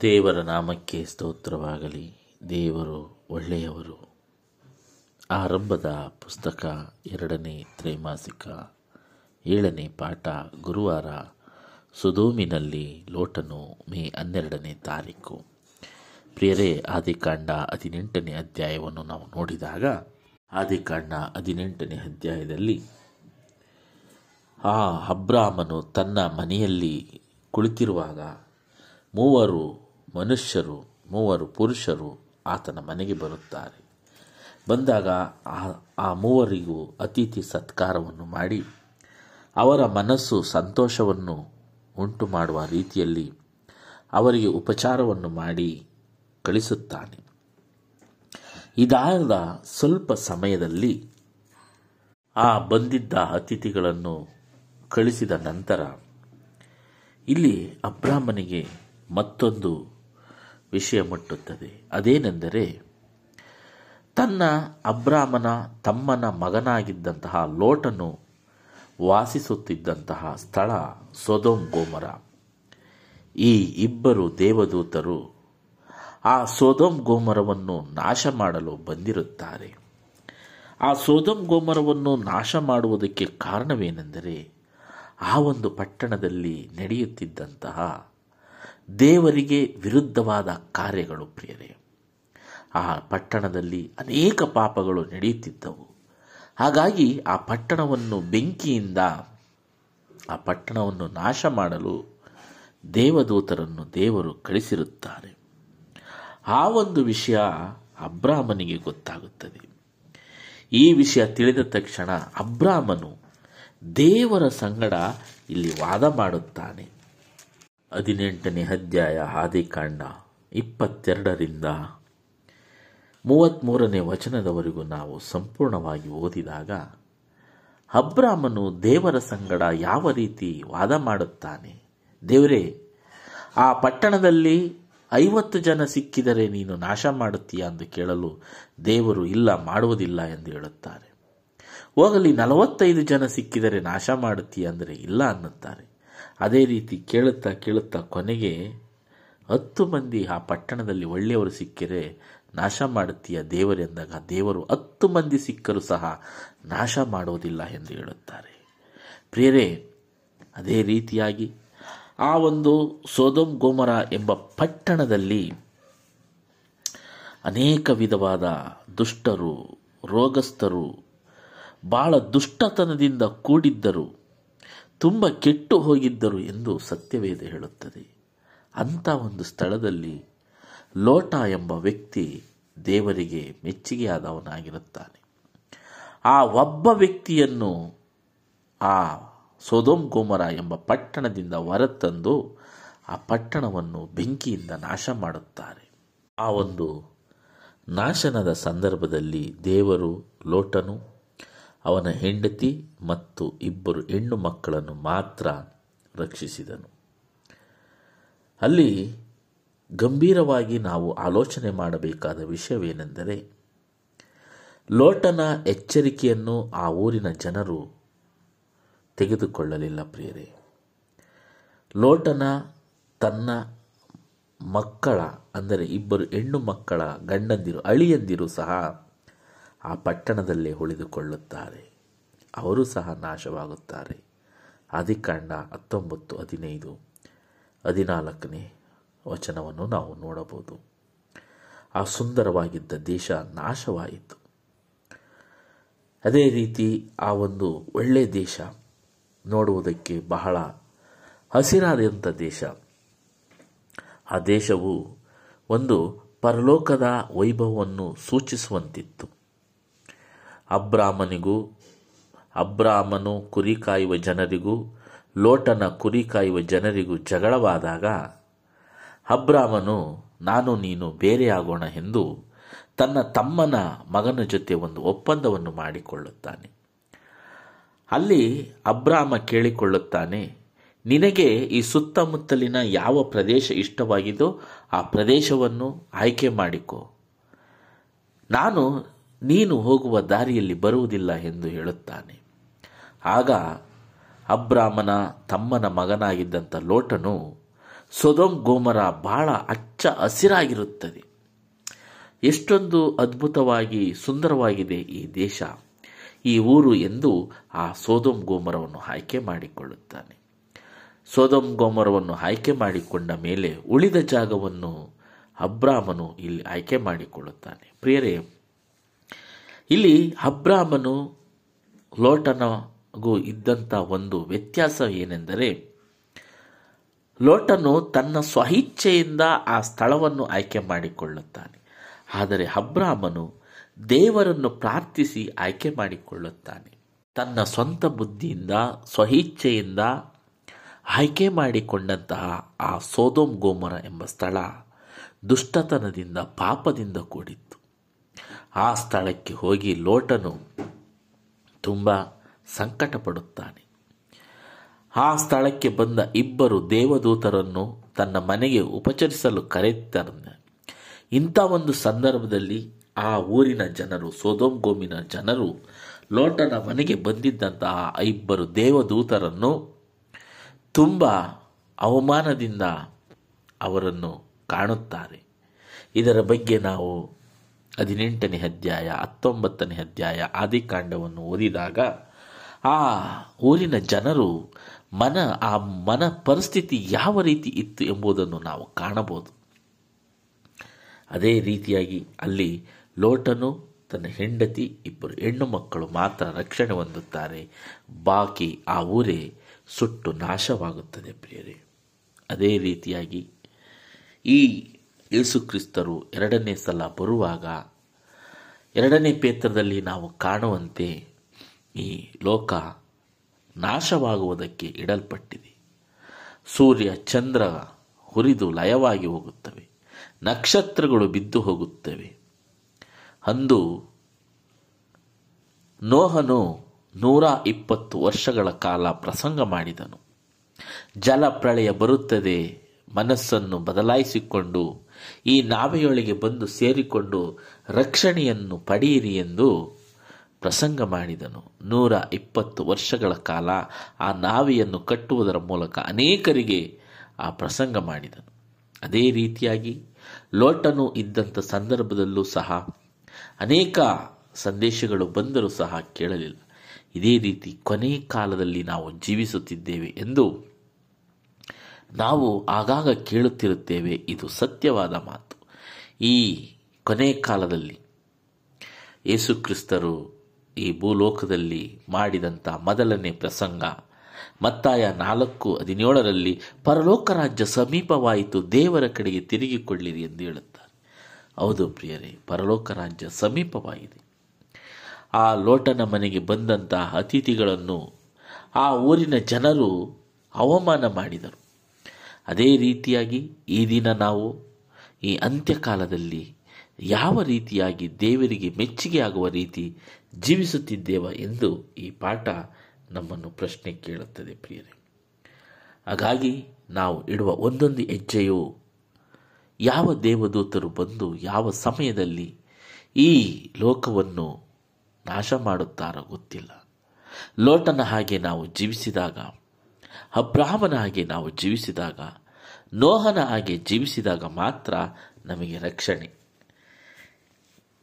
ದೇವರ ನಾಮಕ್ಕೆ ಸ್ತೋತ್ರವಾಗಲಿ. ದೇವರು ಒಳ್ಳೆಯವರು. ಆರಂಭದ ಪುಸ್ತಕ ಎರಡನೇ ತ್ರೈಮಾಸಿಕ ಏಳನೇ ಪಾಠ ಗುರುವಾರ ಸುದೋಮಿನಲ್ಲಿ ಲೋಟನು ಮೇ ಹನ್ನೆರಡನೇ ತಾರೀಕು. ಪ್ರಿಯರೇ, ಆದಿಕಾಂಡ ಹದಿನೆಂಟನೇ ಅಧ್ಯಾಯವನ್ನು ನಾವು ನೋಡಿದಾಗ, ಆದಿಕಾಂಡ ಹದಿನೆಂಟನೇ ಅಧ್ಯಾಯದಲ್ಲಿ, ಆ ಅಬ್ರಾಹ್ಮನು ತನ್ನ ಮನೆಯಲ್ಲಿ ಕುಳಿತಿರುವಾಗ ಮೂವರು ಮನುಷ್ಯರು, ಮೂವರು ಪುರುಷರು ಆತನ ಮನೆಗೆ ಬರುತ್ತಾರೆ. ಬಂದಾಗ ಆ ಆ ಮೂವರಿಗೂ ಅತಿಥಿ ಸತ್ಕಾರವನ್ನು ಮಾಡಿ ಅವರ ಮನಸ್ಸು ಸಂತೋಷವನ್ನು ಉಂಟು ಮಾಡುವ ರೀತಿಯಲ್ಲಿ ಅವರಿಗೆ ಉಪಚಾರವನ್ನು ಮಾಡಿ ಕಳಿಸುತ್ತಾನೆ. ಇದಾದ ಸ್ವಲ್ಪ ಸಮಯದಲ್ಲಿ ಆ ಬಂದಿದ್ದ ಅತಿಥಿಗಳನ್ನು ಕಳಿಸಿದ ನಂತರ ಇಲ್ಲಿ ಅಬ್ರಾಹ್ಮನಿಗೆ ಮತ್ತೊಂದು ವಿಷಯ ಮುಟ್ಟುತ್ತದೆ. ಅದೇನೆಂದರೆ, ತನ್ನ ಅಬ್ರಾಮನ ತಮ್ಮನ ಮಗನಾಗಿದ್ದಂತಹ ಲೋಟನು ವಾಸಿಸುತ್ತಿದ್ದಂತಹ ಸ್ಥಳ ಸೊದೋಮ್ ಗೋಮರ. ಈ ಇಬ್ಬರು ದೇವದೂತರು ಆ ಸೋದೋಮ್ ಗೋಮರವನ್ನು ನಾಶ ಮಾಡಲು ಬಂದಿರುತ್ತಾರೆ. ಆ ಸೋದೋಮ್ ಗೋಮರವನ್ನು ನಾಶ ಮಾಡುವುದಕ್ಕೆ ಕಾರಣವೇನೆಂದರೆ, ಆ ಒಂದು ಪಟ್ಟಣದಲ್ಲಿ ನಡೆಯುತ್ತಿದ್ದಂತಹ ದೇವರಿಗೆ ವಿರುದ್ಧವಾದ ಕಾರ್ಯಗಳು ಪ್ರಿಯರೇ. ಆ ಪಟ್ಟಣದಲ್ಲಿ ಅನೇಕ ಪಾಪಗಳು ನಡೆಯುತ್ತಿದ್ದವು. ಹಾಗಾಗಿ ಆ ಪಟ್ಟಣವನ್ನು ಬೆಂಕಿಯಿಂದ, ಆ ಪಟ್ಟಣವನ್ನು ನಾಶ ಮಾಡಲು ದೇವದೂತರನ್ನು ದೇವರು ಕಳಿಸಿರುತ್ತಾರೆ. ಆ ಒಂದು ವಿಷಯ ಅಬ್ರಾಹ್ಮನಿಗೆ ಗೊತ್ತಾಗುತ್ತದೆ. ಈ ವಿಷಯ ತಿಳಿದ ತಕ್ಷಣ ಅಬ್ರಾಹ್ಮನು ದೇವರ ಸಂಗಡ ಇಲ್ಲಿ ವಾದ ಮಾಡುತ್ತಾನೆ. ಹದಿನೆಂಟನೇ ಅಧ್ಯಾಯ ಆದಿಕಾಂಡ, ಇಪ್ಪತ್ತೆರಡರಿಂದ ಮೂವತ್ತ್ಮೂರನೇ ವಚನದವರೆಗೂ ನಾವು ಸಂಪೂರ್ಣವಾಗಿ ಓದಿದಾಗ ಅಬ್ರಾಹ್ಮನು ದೇವರ ಸಂಗಡ ಯಾವ ರೀತಿ ವಾದ ಮಾಡುತ್ತಾನೆ? ದೇವರೇ, ಆ ಪಟ್ಟಣದಲ್ಲಿ ಐವತ್ತು ಜನ ಸಿಕ್ಕಿದರೆ ನೀನು ನಾಶ ಮಾಡುತ್ತೀಯಾ ಎಂದು ಕೇಳಲು ದೇವರು ಇಲ್ಲ, ಮಾಡುವುದಿಲ್ಲ ಎಂದು ಹೇಳುತ್ತಾರೆ. ಹೋಗಲಿ, ನಲವತ್ತೈದು ಜನ ಸಿಕ್ಕಿದರೆ ನಾಶ ಮಾಡುತ್ತೀಯ ಅಂದರೆ ಇಲ್ಲ ಅನ್ನುತ್ತಾರೆ. ಅದೇ ರೀತಿ ಕೇಳುತ್ತಾ ಕೇಳುತ್ತಾ ಕೊನೆಗೆ ಹತ್ತು ಮಂದಿ ಆ ಪಟ್ಟಣದಲ್ಲಿ ಒಳ್ಳೆಯವರು ಸಿಕ್ಕರೆ ನಾಶ ಮಾಡುತ್ತೀಯ ದೇವರೆಂದಾಗ ದೇವರು ಹತ್ತು ಮಂದಿ ಸಿಕ್ಕರೂ ಸಹ ನಾಶ ಮಾಡುವುದಿಲ್ಲ ಎಂದು ಹೇಳುತ್ತಾರೆ. ಪ್ರಿಯರೇ, ಅದೇ ರೀತಿಯಾಗಿ ಆ ಒಂದು ಸೋದೋಮ್ ಗೋಮರ ಎಂಬ ಪಟ್ಟಣದಲ್ಲಿ ಅನೇಕ ವಿಧವಾದ ದುಷ್ಟರು, ರೋಗಸ್ಥರು, ಬಹಳ ದುಷ್ಟತನದಿಂದ ಕೂಡಿದ್ದರು. ತುಂಬ ಕೆಟ್ಟು ಹೋಗಿದ್ದರು ಎಂದು ಸತ್ಯವೇದ ಹೇಳುತ್ತದೆ. ಅಂಥ ಒಂದು ಸ್ಥಳದಲ್ಲಿ ಲೋಟ ಎಂಬ ವ್ಯಕ್ತಿ ದೇವರಿಗೆ ಮೆಚ್ಚುಗೆಯಾದವನಾಗಿರುತ್ತಾನೆ. ಆ ಒಬ್ಬ ವ್ಯಕ್ತಿಯನ್ನು ಆ ಸೋದೋಮ್ ಗೋಮರ ಎಂಬ ಪಟ್ಟಣದಿಂದ ಹೊರತಂದು ಆ ಪಟ್ಟಣವನ್ನು ಬೆಂಕಿಯಿಂದ ನಾಶ ಮಾಡುತ್ತಾರೆ. ಆ ಒಂದು ನಾಶನದ ಸಂದರ್ಭದಲ್ಲಿ ದೇವರು ಲೋಟನು ಅವನ ಹೆಂಡತಿ ಮತ್ತು ಇಬ್ಬರು ಹೆಣ್ಣು ಮಕ್ಕಳನ್ನು ಮಾತ್ರ ರಕ್ಷಿಸಿದನು. ಅಲ್ಲಿ ಗಂಭೀರವಾಗಿ ನಾವು ಆಲೋಚನೆ ಮಾಡಬೇಕಾದ ವಿಷಯವೇನೆಂದರೆ, ಲೋಟನ ಎಚ್ಚರಿಕೆಯನ್ನು ಆ ಊರಿನ ಜನರು ತೆಗೆದುಕೊಳ್ಳಲಿಲ್ಲ ಪ್ರಿಯರೇ. ಲೋಟನ ತನ್ನ ಮಕ್ಕಳ, ಅಂದರೆ ಇಬ್ಬರು ಹೆಣ್ಣು ಮಕ್ಕಳ ಗಂಡಂದಿರು, ಅಳಿಯಂದಿರು ಸಹ ಆ ಪಟ್ಟಣದಲ್ಲೇ ಉಳಿದುಕೊಳ್ಳುತ್ತಾರೆ. ಅವರು ಸಹ ನಾಶವಾಗುತ್ತಾರೆ. ಆದಿಕಾಂಡ ಹತ್ತೊಂಬತ್ತು ಹದಿನೈದು. ಹದಿನಾಲ್ಕನೇ ವಚನವನ್ನು ನಾವು ನೋಡಬಹುದು. ಆ ಸುಂದರವಾಗಿದ್ದ ದೇಶ ನಾಶವಾಯಿತು. ಅದೇ ರೀತಿ ಆ ಒಂದು ಒಳ್ಳೆಯ ದೇಶ ನೋಡುವುದಕ್ಕೆ ಬಹಳ ಹಸಿರಾದಂಥ ದೇಶ. ಆ ದೇಶವು ಒಂದು ಪರಲೋಕದ ವೈಭವವನ್ನು ಸೂಚಿಸುವಂತಿತ್ತು. ಅಬ್ರಾಹ್ಮನಿಗೂ ಅಬ್ರಾಹ್ಮನು ಕುರಿ ಕಾಯುವ ಜನರಿಗೂ, ಲೋಟನ ಕುರಿ ಕಾಯುವ ಜನರಿಗೂ ಜಗಳವಾದಾಗ ಅಬ್ರಾಹ್ಮನು ನಾನು ನೀನು ಬೇರೆಯಾಗೋಣ ಎಂದು ತನ್ನ ತಮ್ಮನ ಮಗನ ಜೊತೆ ಒಂದು ಒಪ್ಪಂದವನ್ನು ಮಾಡಿಕೊಳ್ಳುತ್ತಾನೆ. ಅಲ್ಲಿ ಅಬ್ರಾಹ್ಮ ಕೇಳಿಕೊಳ್ಳುತ್ತಾನೆ, ನಿನಗೆ ಈ ಸುತ್ತಮುತ್ತಲಿನ ಯಾವ ಪ್ರದೇಶ ಇಷ್ಟವಾಗಿದೋ ಆ ಪ್ರದೇಶವನ್ನು ಆಯ್ಕೆ ಮಾಡಿಕೊ. ನಾನು ನೀನು ಹೋಗುವ ದಾರಿಯಲ್ಲಿ ಬರುವುದಿಲ್ಲ ಎಂದು ಹೇಳುತ್ತಾನೆ. ಆಗ ಅಬ್ರಾಹ್ಮನ ತಮ್ಮನ ಮಗನಾಗಿದ್ದಂಥ ಲೋಟನು ಸೊದೋಮ್ ಗೋಮರ ಬಹಳ ಅಚ್ಚ ಹಸಿರಾಗಿರುತ್ತದೆ. ಎಷ್ಟೊಂದು ಅದ್ಭುತವಾಗಿ ಸುಂದರವಾಗಿದೆ ಈ ದೇಶ. ಈ ಊರು ಎಂದು ಆ ಸೋದೋಮ್ ಗೋಮರವನ್ನು ಆಯ್ಕೆ ಮಾಡಿಕೊಳ್ಳುತ್ತಾನೆ. ಸೋದೋಮ್ ಗೋಮರವನ್ನು ಆಯ್ಕೆ ಮಾಡಿಕೊಂಡ ಮೇಲೆ ಉಳಿದ ಜಾಗವನ್ನು ಅಬ್ರಾಮನು ಇಲ್ಲಿ ಆಯ್ಕೆ ಮಾಡಿಕೊಳ್ಳುತ್ತಾನೆ. ಪ್ರಿಯರೇ ಇಲ್ಲಿ ಅಬ್ರಾಮನು ಲೋಟನಗೂ ಇದ್ದಂಥ ಒಂದು ವ್ಯತ್ಯಾಸ ಏನೆಂದರೆ, ಲೋಟನು ತನ್ನ ಸ್ವಇಚ್ಛೆಯಿಂದ ಆ ಸ್ಥಳವನ್ನು ಆಯ್ಕೆ ಮಾಡಿಕೊಳ್ಳುತ್ತಾನೆ. ಆದರೆ ಅಬ್ರಾಮನು ದೇವರನ್ನು ಪ್ರಾರ್ಥಿಸಿ ಆಯ್ಕೆ ಮಾಡಿಕೊಳ್ಳುತ್ತಾನೆ. ತನ್ನ ಸ್ವಂತ ಬುದ್ಧಿಯಿಂದ, ಸ್ವಇಚ್ಛೆಯಿಂದ ಆಯ್ಕೆ ಮಾಡಿಕೊಂಡಂತಹ ಆ ಸೋದೋಮ್ ಗೋಮರ ಎಂಬ ಸ್ಥಳ ದುಷ್ಟತನದಿಂದ ಪಾಪದಿಂದ ಕೂಡಿತ್ತು. ಆ ಸ್ಥಳಕ್ಕೆ ಹೋಗಿ ಲೋಟನು ತುಂಬ ಸಂಕಟ ಪಡುತ್ತಾನೆ ಆ ಸ್ಥಳಕ್ಕೆ ಬಂದ ಇಬ್ಬರು ದೇವದೂತರನ್ನು ತನ್ನ ಮನೆಗೆ ಉಪಚರಿಸಲು ಕರೆಯುತ್ತಾರೆ ಇಂಥ ಒಂದು ಸಂದರ್ಭದಲ್ಲಿ ಆ ಊರಿನ ಜನರು, ಸೋದೋಮ್ ಗೋಮಿನ ಜನರು ಲೋಟನ ಮನೆಗೆ ಬಂದಿದ್ದಂತಹ ಇಬ್ಬರು ದೇವದೂತರನ್ನು ತುಂಬ ಅವಮಾನದಿಂದ ಅವರನ್ನು ಕಾಣುತ್ತಾರೆ. ಇದರ ಬಗ್ಗೆ ನಾವು ಹದಿನೆಂಟನೇ ಅಧ್ಯಾಯ, ಹತ್ತೊಂಬತ್ತನೇ ಅಧ್ಯಾಯ ಆದಿಕಾಂಡವನ್ನು ಓದಿದಾಗ, ಆ ಊರಿನ ಜನರು ಮನ, ಆ ಮನ ಪರಿಸ್ಥಿತಿ ಯಾವ ರೀತಿ ಇತ್ತು ಎಂಬುದನ್ನು ನಾವು ಕಾಣಬಹುದು. ಅದೇ ರೀತಿಯಾಗಿ ಅಲ್ಲಿ ಲೋಟನು ತನ್ನ ಹೆಂಡತಿ, ಇಬ್ಬರು ಹೆಣ್ಣು ಮಕ್ಕಳು ಮಾತ್ರ ರಕ್ಷಣೆ ಹೊಂದುತ್ತಾರೆ. ಬಾಕಿ ಆ ಊರೇ ಸುಟ್ಟು ನಾಶವಾಗುತ್ತದೆ ಪ್ರಿಯರೇ. ಅದೇ ರೀತಿಯಾಗಿ ಈ ಯೇಸುಕ್ರಿಸ್ತರು ಎರಡನೇ ಸಲ ಬರುವಾಗ ಎರಡನೇ ಪೇತ್ರದಲ್ಲಿ ನಾವು ಕಾಣುವಂತೆ ಈ ಲೋಕ ನಾಶವಾಗುವುದಕ್ಕೆ ಇಡಲ್ಪಟ್ಟಿದೆ. ಸೂರ್ಯ, ಚಂದ್ರ ಹುರಿದು ಲಯವಾಗಿ ಹೋಗುತ್ತವೆ. ನಕ್ಷತ್ರಗಳು ಬಿದ್ದು ಹೋಗುತ್ತವೆ. ಅಂದು ನೋಹನು ನೂರ ಇಪ್ಪತ್ತು ವರ್ಷಗಳ ಕಾಲ ಪ್ರಸಂಗ ಮಾಡಿದನು. ಜಲ ಪ್ರಳಯ ಬರುತ್ತದೆ. ಮನಸ್ಸನ್ನು ಬದಲಾಯಿಸಿಕೊಂಡು, ಈ ನಾವೆಯೊಳಗೆ ಬಂದು ಸೇರಿಕೊಂಡು ರಕ್ಷಣೆಯನ್ನು ಪಡೆಯಿರಿ ಎಂದು ಪ್ರಸಂಗ ಮಾಡಿದನು. ನೂರ ಇಪ್ಪತ್ತು ವರ್ಷಗಳ ಕಾಲ ಆ ನಾವೆಯನ್ನು ಕಟ್ಟುವುದರ ಮೂಲಕ ಅನೇಕರಿಗೆ ಆ ಪ್ರಸಂಗ ಮಾಡಿದನು. ಅದೇ ರೀತಿಯಾಗಿ ಲೋಟನು ಇದ್ದಂಥ ಸಂದರ್ಭದಲ್ಲೂ ಸಹ ಅನೇಕ ಸಂದೇಶಗಳು ಬಂದರೂ ಸಹ ಕೇಳಲಿಲ್ಲ. ಇದೇ ರೀತಿ ಕೊನೆ ಕಾಲದಲ್ಲಿ ನಾವು ಜೀವಿಸುತ್ತಿದ್ದೇವೆ ಎಂದು ನಾವು ಆಗಾಗ ಕೇಳುತ್ತಿರುತ್ತೇವೆ, ಇದು ಸತ್ಯವಾದ ಮಾತು. ಈ ಕೊನೆ ಕಾಲದಲ್ಲಿ ಯೇಸುಕ್ರಿಸ್ತರು ಈ ಭೂಲೋಕದಲ್ಲಿ ಮಾಡಿದಂಥ ಮೊದಲನೇ ಪ್ರಸಂಗ, ಮತ್ತಾಯ ನಾಲ್ಕು ಹದಿನೇಳರಲ್ಲಿ, ಪರಲೋಕ ರಾಜ್ಯ ಸಮೀಪವಾಯಿತು, ದೇವರ ಕಡೆಗೆ ತಿರುಗಿಕೊಳ್ಳಿರಿ ಎಂದು ಹೇಳುತ್ತಾರೆ. ಹೌದು ಪ್ರಿಯರೇ, ಪರಲೋಕ ರಾಜ್ಯ ಸಮೀಪವಾಗಿದೆ. ಆ ಲೋಟನ ಮನೆಗೆ ಬಂದಂತಹ ಅತಿಥಿಗಳನ್ನು ಆ ಊರಿನ ಜನರು ಅವಮಾನ ಮಾಡಿದರು. ಅದೇ ರೀತಿಯಾಗಿ ಈ ದಿನ ನಾವು ಈ ಅಂತ್ಯಕಾಲದಲ್ಲಿ ಯಾವ ರೀತಿಯಾಗಿ ದೇವರಿಗೆ ಮೆಚ್ಚುಗೆ ಆಗುವ ರೀತಿ ಜೀವಿಸುತ್ತಿದ್ದೇವ ಎಂದು ಈ ಪಾಠ ನಮ್ಮನ್ನು ಪ್ರಶ್ನೆ ಕೇಳುತ್ತದೆ ಪ್ರಿಯರೇ. ಹಾಗಾಗಿ ನಾವು ಇಡುವ ಒಂದೊಂದು ಹೆಜ್ಜೆಯು ಯಾವ ದೇವದೂತರು ಬಂದು ಯಾವ ಸಮಯದಲ್ಲಿ ಈ ಲೋಕವನ್ನು ನಾಶ ಮಾಡುತ್ತಾರೋ ಗೊತ್ತಿಲ್ಲ. ಲೋಟನ ಹಾಗೆ ನಾವು ಜೀವಿಸಿದಾಗ, ಅಬ್ರಾಹ್ಮನ ಹಾಗೆ ನಾವು ಜೀವಿಸಿದಾಗ ನೋಹನ ಹಾಗೆ ಜೀವಿಸಿದಾಗ ಮಾತ್ರ ನಮಗೆ ರಕ್ಷಣೆ.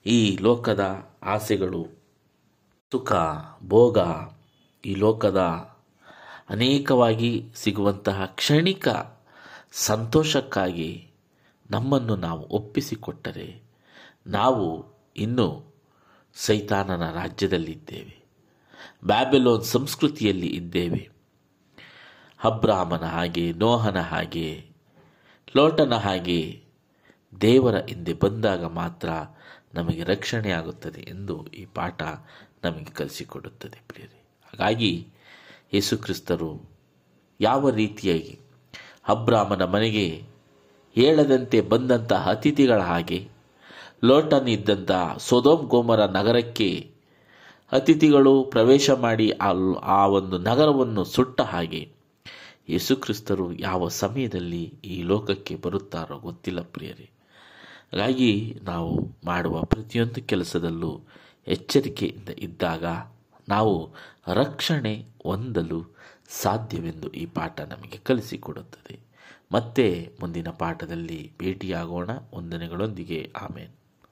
ಈ ಲೋಕದ ಆಸೆಗಳು, ಸುಖ, ಭೋಗ, ಈ ಲೋಕದ ಅನೇಕವಾಗಿ ಸಿಗುವಂತಹ ಕ್ಷಣಿಕ ಸಂತೋಷಕ್ಕಾಗಿ ನಮ್ಮನ್ನು ನಾವು ಒಪ್ಪಿಸಿಕೊಟ್ಟರೆ ನಾವು ಇನ್ನೂ ಸೈತಾನನ ರಾಜ್ಯದಲ್ಲಿದ್ದೇವೆ. ಬ್ಯಾಬೆಲೋನ್ ಸಂಸ್ಕೃತಿಯಲ್ಲಿ ಇದ್ದೇವೆ. ಅಬ್ರಾಹ್ಮನ ಹಾಗೆ, ನೋಹನ ಹಾಗೆ ಲೋಟನ ಹಾಗೆ ದೇವರ ಹಿಂದೆ ಬಂದಾಗ ಮಾತ್ರ ನಮಗೆ ರಕ್ಷಣೆ ಆಗುತ್ತದೆ ಎಂದು ಈ ಪಾಠ ನಮಗೆ ಕಲಿಸಿಕೊಡುತ್ತದೆ ಪ್ರಿಯರಿ. ಹಾಗಾಗಿ ಯೇಸುಕ್ರಿಸ್ತರು ಯಾವ ರೀತಿಯಾಗಿ ಅಬ್ರಾಹ್ಮನ ಮನೆಗೆ ಹೇಳದಂತೆ ಬಂದಂತಹ ಅತಿಥಿಗಳ ಹಾಗೆ ಲೋಟನಿದ್ದಂಥ ಸೊದೋಮ್ ಗೋಮರ ನಗರಕ್ಕೆ ಅತಿಥಿಗಳು ಪ್ರವೇಶ ಮಾಡಿ ಆ ಆ ಒಂದು ನಗರವನ್ನು ಸುಟ್ಟ ಹಾಗೆ ಯೇಸುಕ್ರಿಸ್ತರು ಯಾವ ಸಮಯದಲ್ಲಿ ಈ ಲೋಕಕ್ಕೆ ಬರುತ್ತಾರೋ ಗೊತ್ತಿಲ್ಲ ಪ್ರಿಯರೇ. ಹಾಗಾಗಿ ನಾವು ಮಾಡುವ ಪ್ರತಿಯೊಂದು ಕೆಲಸದಲ್ಲೂ ಎಚ್ಚರಿಕೆಯಿಂದ ಇದ್ದಾಗ ನಾವು ರಕ್ಷಣೆ ಹೊಂದಲು ಸಾಧ್ಯವೆಂದು ಈ ಪಾಠ ನಮಗೆ ಕಲಿಸಿಕೊಡುತ್ತದೆ. ಮತ್ತೆ ಮುಂದಿನ ಪಾಠದಲ್ಲಿ ಭೇಟಿಯಾಗೋಣ. ವಂದನೆಗಳೊಂದಿಗೆ. ಆಮೇನ್.